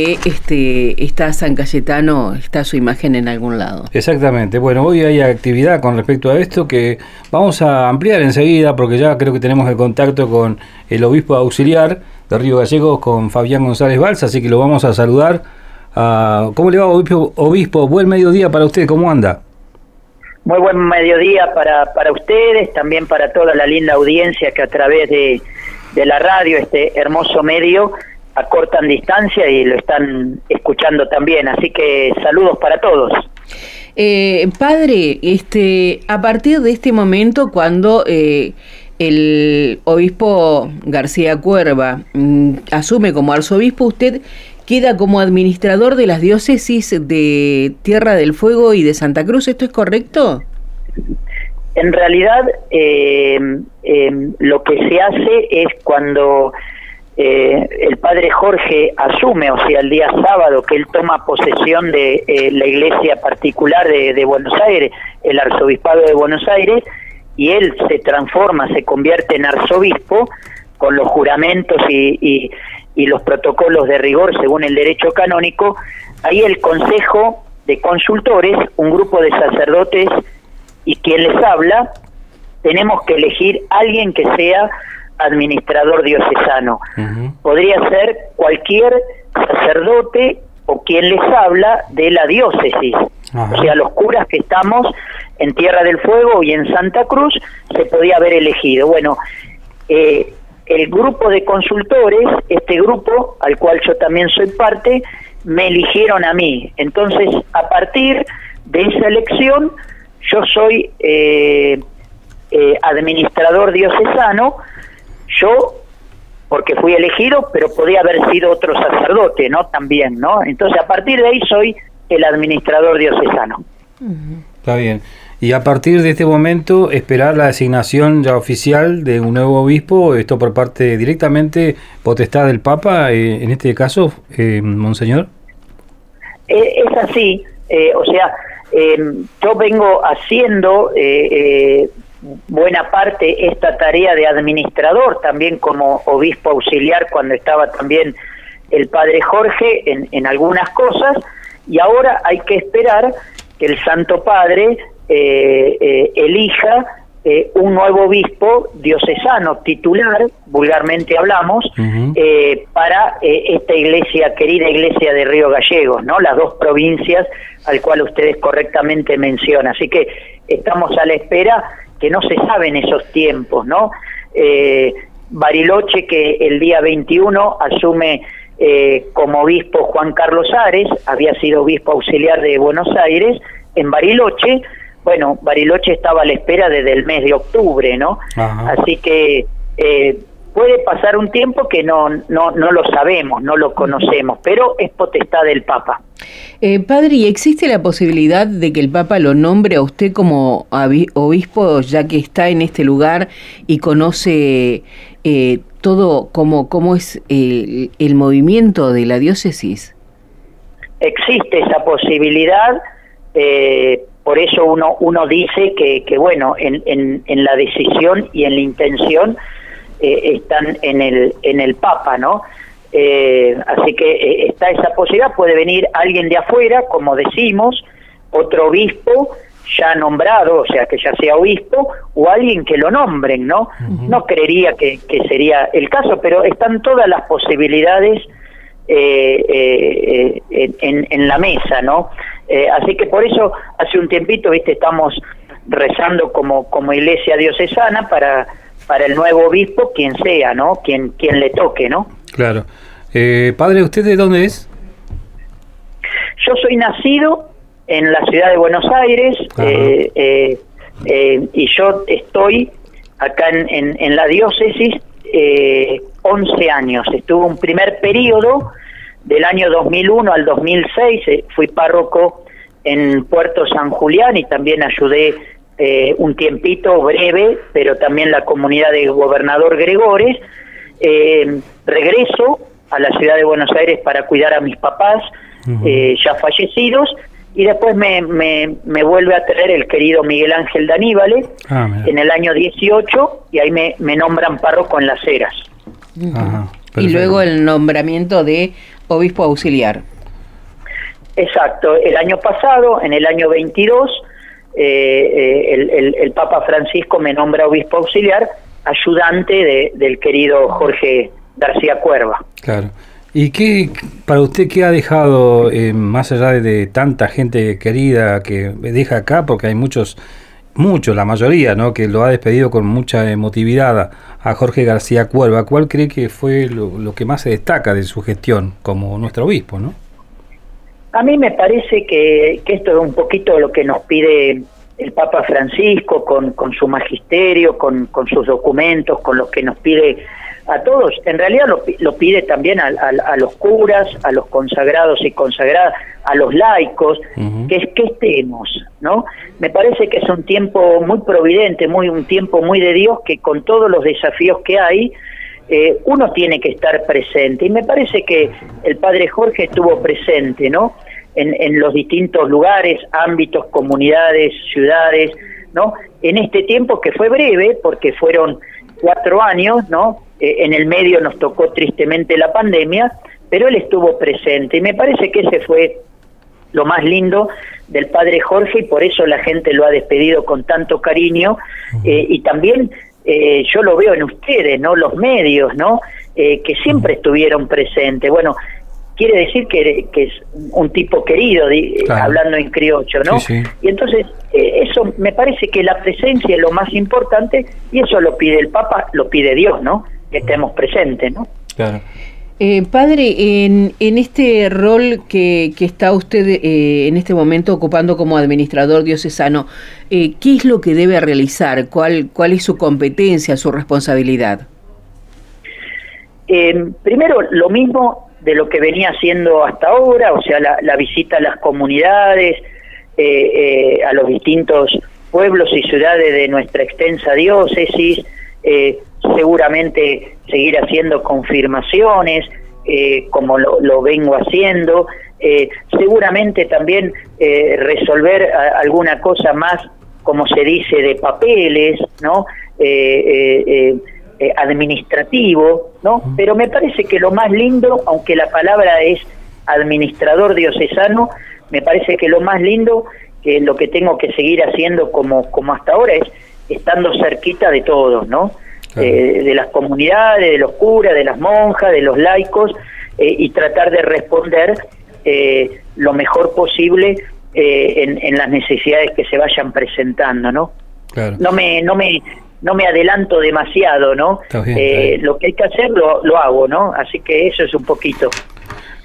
este, está San Cayetano, está su imagen en algún lado. Exactamente. Bueno, hoy hay actividad con respecto a esto que vamos a ampliar enseguida porque ya creo que tenemos el contacto con el obispo auxiliar de Río Gallegos, con Fabián González Balsa, así que lo vamos a saludar. Ah, ¿Cómo le va, obispo? obispo? Buen mediodía para usted, ¿cómo anda? Muy buen mediodía para, para ustedes, también para toda la linda audiencia que a través de, de la radio, este hermoso medio, acortan distancia y lo están escuchando también. Así que saludos para todos. Eh, padre, este, a partir de este momento, cuando eh, el obispo García Cuerva mm, asume como arzobispo, usted queda como administrador de las diócesis de Tierra del Fuego y de Santa Cruz. ¿Esto es correcto? En realidad, eh, lo que se hace es cuando eh, el padre Jorge asume, o sea, el día sábado, que él toma posesión de eh, la iglesia particular de, Buenos Aires, el arzobispado de Buenos Aires, y él se transforma, se convierte en arzobispo con los juramentos y, y los protocolos de rigor según el derecho canónico, ahí el Consejo de Consultores, un grupo de sacerdotes y quien les habla, tenemos que elegir alguien que sea administrador diocesano. Podría ser cualquier sacerdote o quien les habla de la diócesis. O sea, los curas que estamos en Tierra del Fuego y en Santa Cruz se podía haber elegido. Bueno, eh, el grupo de consultores, este grupo al cual yo también soy parte, me eligieron a mí. Entonces, a partir de esa elección, yo soy eh, eh, administrador diocesano, yo porque fui elegido, pero podía haber sido otro sacerdote, ¿no? También, ¿no? Entonces, a partir de ahí soy el administrador diocesano. Está bien. Y a partir de este momento, esperar la designación ya oficial de un nuevo obispo, esto por parte directamente potestad del Papa, eh, en este caso, eh, Monseñor. Eh, es así, eh, o sea, yo vengo haciendo buena parte esta tarea de administrador, también como obispo auxiliar cuando estaba también el padre Jorge en, en algunas cosas, y ahora hay que esperar que el Santo Padre eh, eh, elija eh, un nuevo obispo diocesano titular, vulgarmente hablamos, para esta iglesia, querida iglesia de Río Gallegos, ¿no? Las dos provincias al cual ustedes correctamente mencionan. Así que estamos a la espera que no se sabe en esos tiempos, ¿no? Eh, Bariloche, que el día 21 asume eh, como obispo Juan Carlos Ares, había sido obispo auxiliar de Buenos Aires, en Bariloche, bueno, Bariloche estaba a la espera desde el mes de octubre, ¿no? Así que eh, puede pasar un tiempo que no, no, no lo sabemos, no lo conocemos, pero es potestad del Papa. Eh, padre, ¿y existe la posibilidad de que el Papa lo nombre a usted como obispo, ya que está en este lugar y conoce eh, todo cómo, cómo es el, el, movimiento de la diócesis? Existe esa posibilidad, eh, por eso uno, uno dice que, que bueno, en, en, en la decisión y en la intención eh, están en el, en el Papa, ¿no? Eh, así que eh, está esa posibilidad, puede venir alguien de afuera, como decimos, otro obispo ya nombrado, o sea, que ya sea obispo, o alguien que lo nombren, ¿no? No creería que, que, sería el caso, pero están todas las posibilidades en, en, la mesa, ¿no? así que por eso hace un tiempito, viste, estamos rezando como, como iglesia diocesana para para el nuevo obispo, quien sea, ¿no? Quien, quien le toque, ¿no? Claro. Eh, padre, ¿usted de dónde es? Yo soy nacido en la ciudad de Buenos Aires eh, eh, eh, y yo estoy acá en, en, en la diócesis eh, 11 años. Estuve un primer periodo del año 2001 al 2006, eh, fui párroco en Puerto San Julián y también ayudé eh, un tiempito breve, pero también la comunidad de Gobernador Gregores. Eh, regreso a la ciudad de Buenos Aires para cuidar a mis papás eh, ya fallecidos y después me, me, me, vuelve a traer el querido Miguel Ángel Daníbale ah, en el año 18 y ahí me, me nombran párroco en Las Heras. y luego el nombramiento de obispo auxiliar. Exacto, el año pasado, en el año 22, eh, eh, el, el, Papa Francisco me nombra obispo auxiliar, ayudante del querido Jorge García Cuerva. Claro. ¿Y qué, para usted, qué ha dejado, eh, más allá de, tanta gente querida que deja acá, porque hay muchos, muchos, la mayoría, ¿no? que lo ha despedido con mucha emotividad a Jorge García Cuerva, ¿cuál cree que fue lo, que más se destaca de su gestión como nuestro obispo? ¿no? A mí me parece que, que esto es un poquito lo que nos pide el Papa Francisco con, con su magisterio, con, con sus documentos, con lo que nos pide a todos, en realidad lo, pide también a, los curas, a los consagrados y consagradas, a los laicos, que es que estemos, ¿no? Me parece que es un tiempo muy providente, muy un tiempo muy de Dios, que con todos los desafíos que hay, eh, uno tiene que estar presente. Y me parece que el padre Jorge estuvo presente, ¿no? En, en los distintos lugares, ámbitos, comunidades, ciudades, ¿no? En este tiempo que fue breve, porque fueron cuatro años, ¿no? Eh, en el medio nos tocó tristemente la pandemia, pero él estuvo presente y me parece que ese fue lo más lindo del padre Jorge y por eso la gente lo ha despedido con tanto cariño eh, y también eh, yo lo veo en ustedes, ¿no? Los medios, ¿no? que siempre estuvieron presentes. Bueno, quiere decir que, es un tipo querido, hablando en criollo, ¿no? Y entonces, eso me parece que la presencia es lo más importante y eso lo pide el Papa, lo pide Dios, ¿no? que estemos presentes, ¿no? Claro. Eh, padre, en, en, este rol que, que está usted eh, en este momento ocupando como administrador diocesano, eh, ¿qué es lo que debe realizar? ¿Cuál, ¿Cuál es su competencia, su responsabilidad? primero, lo mismo de lo que venía haciendo hasta ahora, o sea, la, visita a las comunidades, a los distintos pueblos y ciudades de nuestra extensa diócesis, eh, seguramente seguir haciendo confirmaciones, eh, como lo, vengo haciendo, eh, seguramente también eh, resolver alguna cosa más, como se dice, de papeles, ¿no? Administrativo, ¿no? Pero me parece que lo más lindo, aunque la palabra es administrador diocesano, me parece que lo más lindo, que lo que tengo que seguir haciendo como, como hasta ahora es estando cerquita de todos, ¿no? Eh, de las comunidades, de los curas, de las monjas, de los laicos, eh, y tratar de responder eh, lo mejor posible en, las necesidades que se vayan presentando, ¿no? No me, no me, no me adelanto demasiado, ¿no? Lo que hay que hacer lo, lo hago, ¿no? Así que eso es un poquito.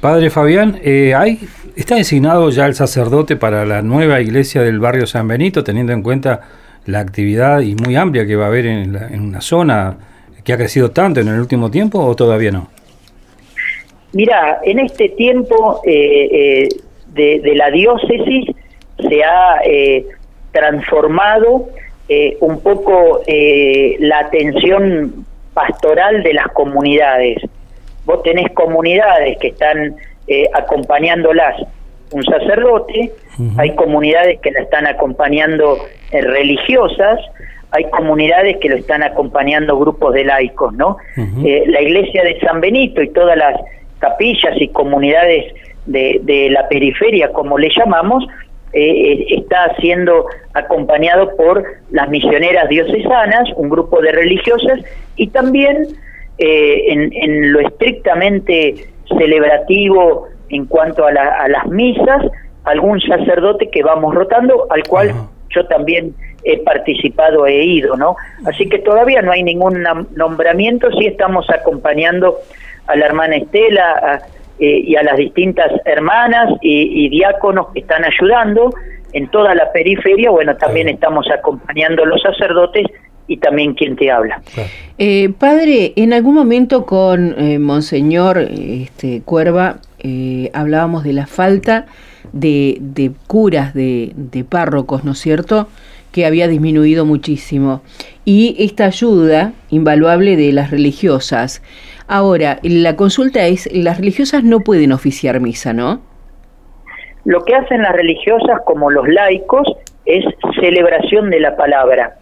Padre Fabián, ¿hay, ¿está designado ya el sacerdote para la nueva iglesia del barrio San Benito, teniendo en cuenta la actividad y muy amplia que va a haber en, en una zona que ha crecido tanto en el último tiempo o todavía no? Mira, en este tiempo eh, eh, de, la diócesis se ha eh, un poco la atención pastoral de las comunidades. Vos tenés comunidades que están acompañándolas un sacerdote, hay comunidades que la están acompañando eh, religiosas, hay comunidades que lo están acompañando grupos de laicos, ¿no? Eh, la iglesia de San Benito y todas las capillas y comunidades de, la periferia, como le llamamos, eh, está siendo acompañado por las misioneras diocesanas, un grupo de religiosas, y también en, en, lo estrictamente celebrativo en cuanto a, las misas, algún sacerdote que vamos rotando, al cual yo también he participado, he ido, ¿no? Así que todavía no hay ningún nombramiento, sí estamos acompañando a la hermana Estela eh, y a las distintas hermanas y, diáconos que están ayudando en toda la periferia, bueno, también estamos acompañando a los sacerdotes y también quien te habla. Eh, padre, en algún momento con eh, Monseñor este, Cuerva eh, hablábamos de la falta de, de curas, de, de, párrocos, ¿no es cierto?, que había disminuido muchísimo. Y esta ayuda invaluable de las religiosas. Ahora, la consulta es, las religiosas no pueden oficiar misa, ¿no? Lo que hacen las religiosas, como los laicos, es celebración de la palabra.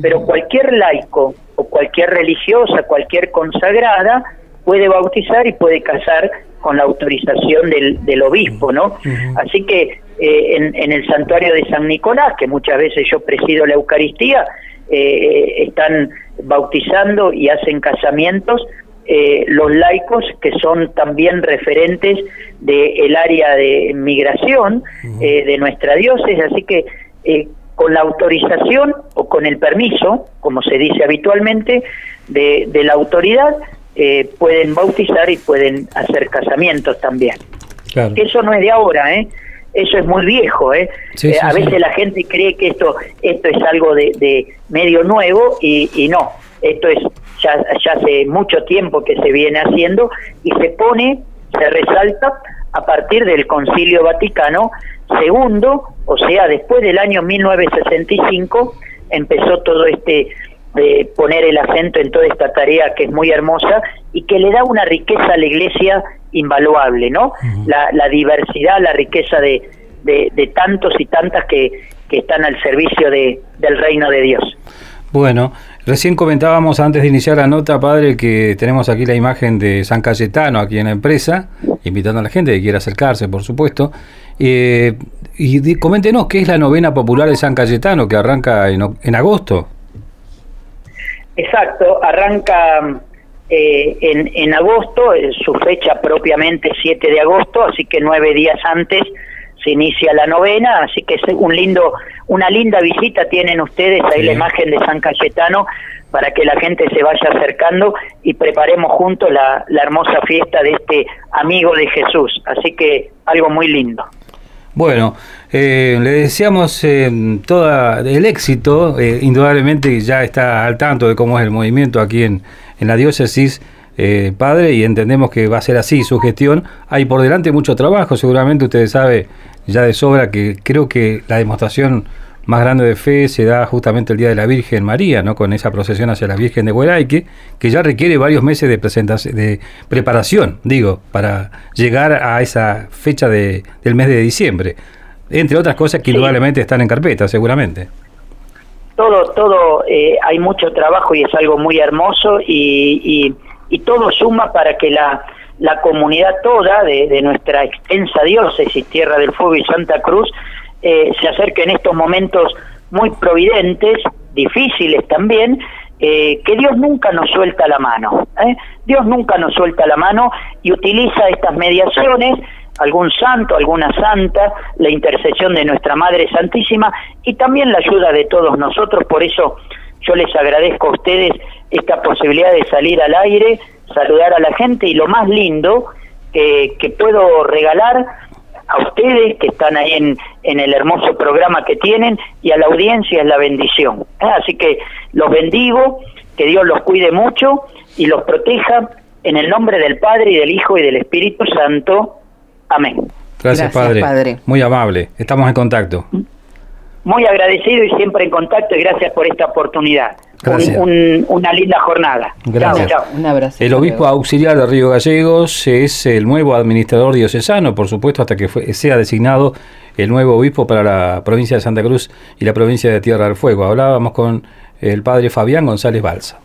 Pero cualquier laico o cualquier religiosa, cualquier consagrada, puede bautizar y puede casar con la autorización del, del obispo, ¿no? Así que eh, en, en, el santuario de San Nicolás, que muchas veces yo presido la Eucaristía, eh, están bautizando y hacen casamientos eh, los laicos que son también referentes del área de migración eh, de nuestra diócesis, así que eh, con la autorización o con el permiso, como se dice habitualmente, de, de la autoridad, pueden bautizar y pueden hacer casamientos también. Eso no es de ahora, ¿eh? Eso es muy viejo, ¿eh? a veces la gente cree que esto esto es algo de, de medio nuevo y, y no, esto es ya, ya hace mucho tiempo que se viene haciendo y se pone, se resalta a partir del Concilio Vaticano segundo, o sea, después del año 1965 empezó todo este eh, poner el acento en toda esta tarea que es muy hermosa y que le da una riqueza a la Iglesia invaluable, ¿no? la, la, diversidad, la riqueza de, de, de tantos y tantas que, que están al servicio de, del reino de Dios. Bueno, recién comentábamos antes de iniciar la nota, padre, que tenemos aquí la imagen de San Cayetano aquí en la empresa, invitando a la gente que quiera acercarse, por supuesto. Eh, y coméntenos qué es la novena popular de San Cayetano que arranca en, en agosto. Exacto, arranca eh, en, en agosto, su fecha propiamente 7 de agosto, así que nueve días antes se inicia la novena, así que es un lindo, una linda visita tienen ustedes ahí la imagen de San Cayetano para que la gente se vaya acercando y preparemos juntos la, la hermosa fiesta de este amigo de Jesús. Así que algo muy lindo. Bueno, eh, le deseamos eh, todo el éxito, eh, indudablemente ya está al tanto de cómo es el movimiento aquí en, en la diócesis eh, padre, y entendemos que va a ser así su gestión. Hay por delante mucho trabajo, seguramente ustedes saben ya de sobra que creo que la demostración más grande de fe se da justamente el Día de la Virgen María, ¿no? con esa procesión hacia la Virgen de Huelaique, que ya requiere varios meses de, presentación, de preparación, digo, para llegar a esa fecha de, del mes de diciembre. Entre otras cosas que indudablemente están en carpeta, seguramente todo, todo, eh, hay mucho trabajo y es algo muy hermoso y, y, y todo suma para que la, la comunidad toda de, nuestra extensa diócesis, Tierra del Fuego y Santa Cruz, eh, se acerque en estos momentos muy providentes, difíciles también, eh, que Dios nunca nos suelta la mano. ¿eh? Dios nunca nos suelta la mano y utiliza estas mediaciones, algún santo, alguna santa, la intercesión de nuestra Madre Santísima y también la ayuda de todos nosotros. Por eso yo les agradezco a ustedes esta posibilidad de salir al aire, saludar a la gente y lo más lindo que, puedo regalar a ustedes que están ahí en, en, el hermoso programa que tienen y a la audiencia es la bendición. ¿eh? Así que los bendigo, que Dios los cuide mucho y los proteja en el nombre del Padre y del Hijo y del Espíritu Santo. Amén. Gracias, Gracias padre. padre. Muy amable. Estamos en contacto. Muy agradecido y siempre en contacto y gracias por esta oportunidad. Un, un, una linda jornada. Gracias. Chao, chao. Un abrazo. El obispo auxiliar de Río Gallegos es el nuevo administrador diocesano, por supuesto, hasta que fue, sea designado el nuevo obispo para la provincia de Santa Cruz y la provincia de Tierra del Fuego. Hablábamos con el padre Fabián González Balsa.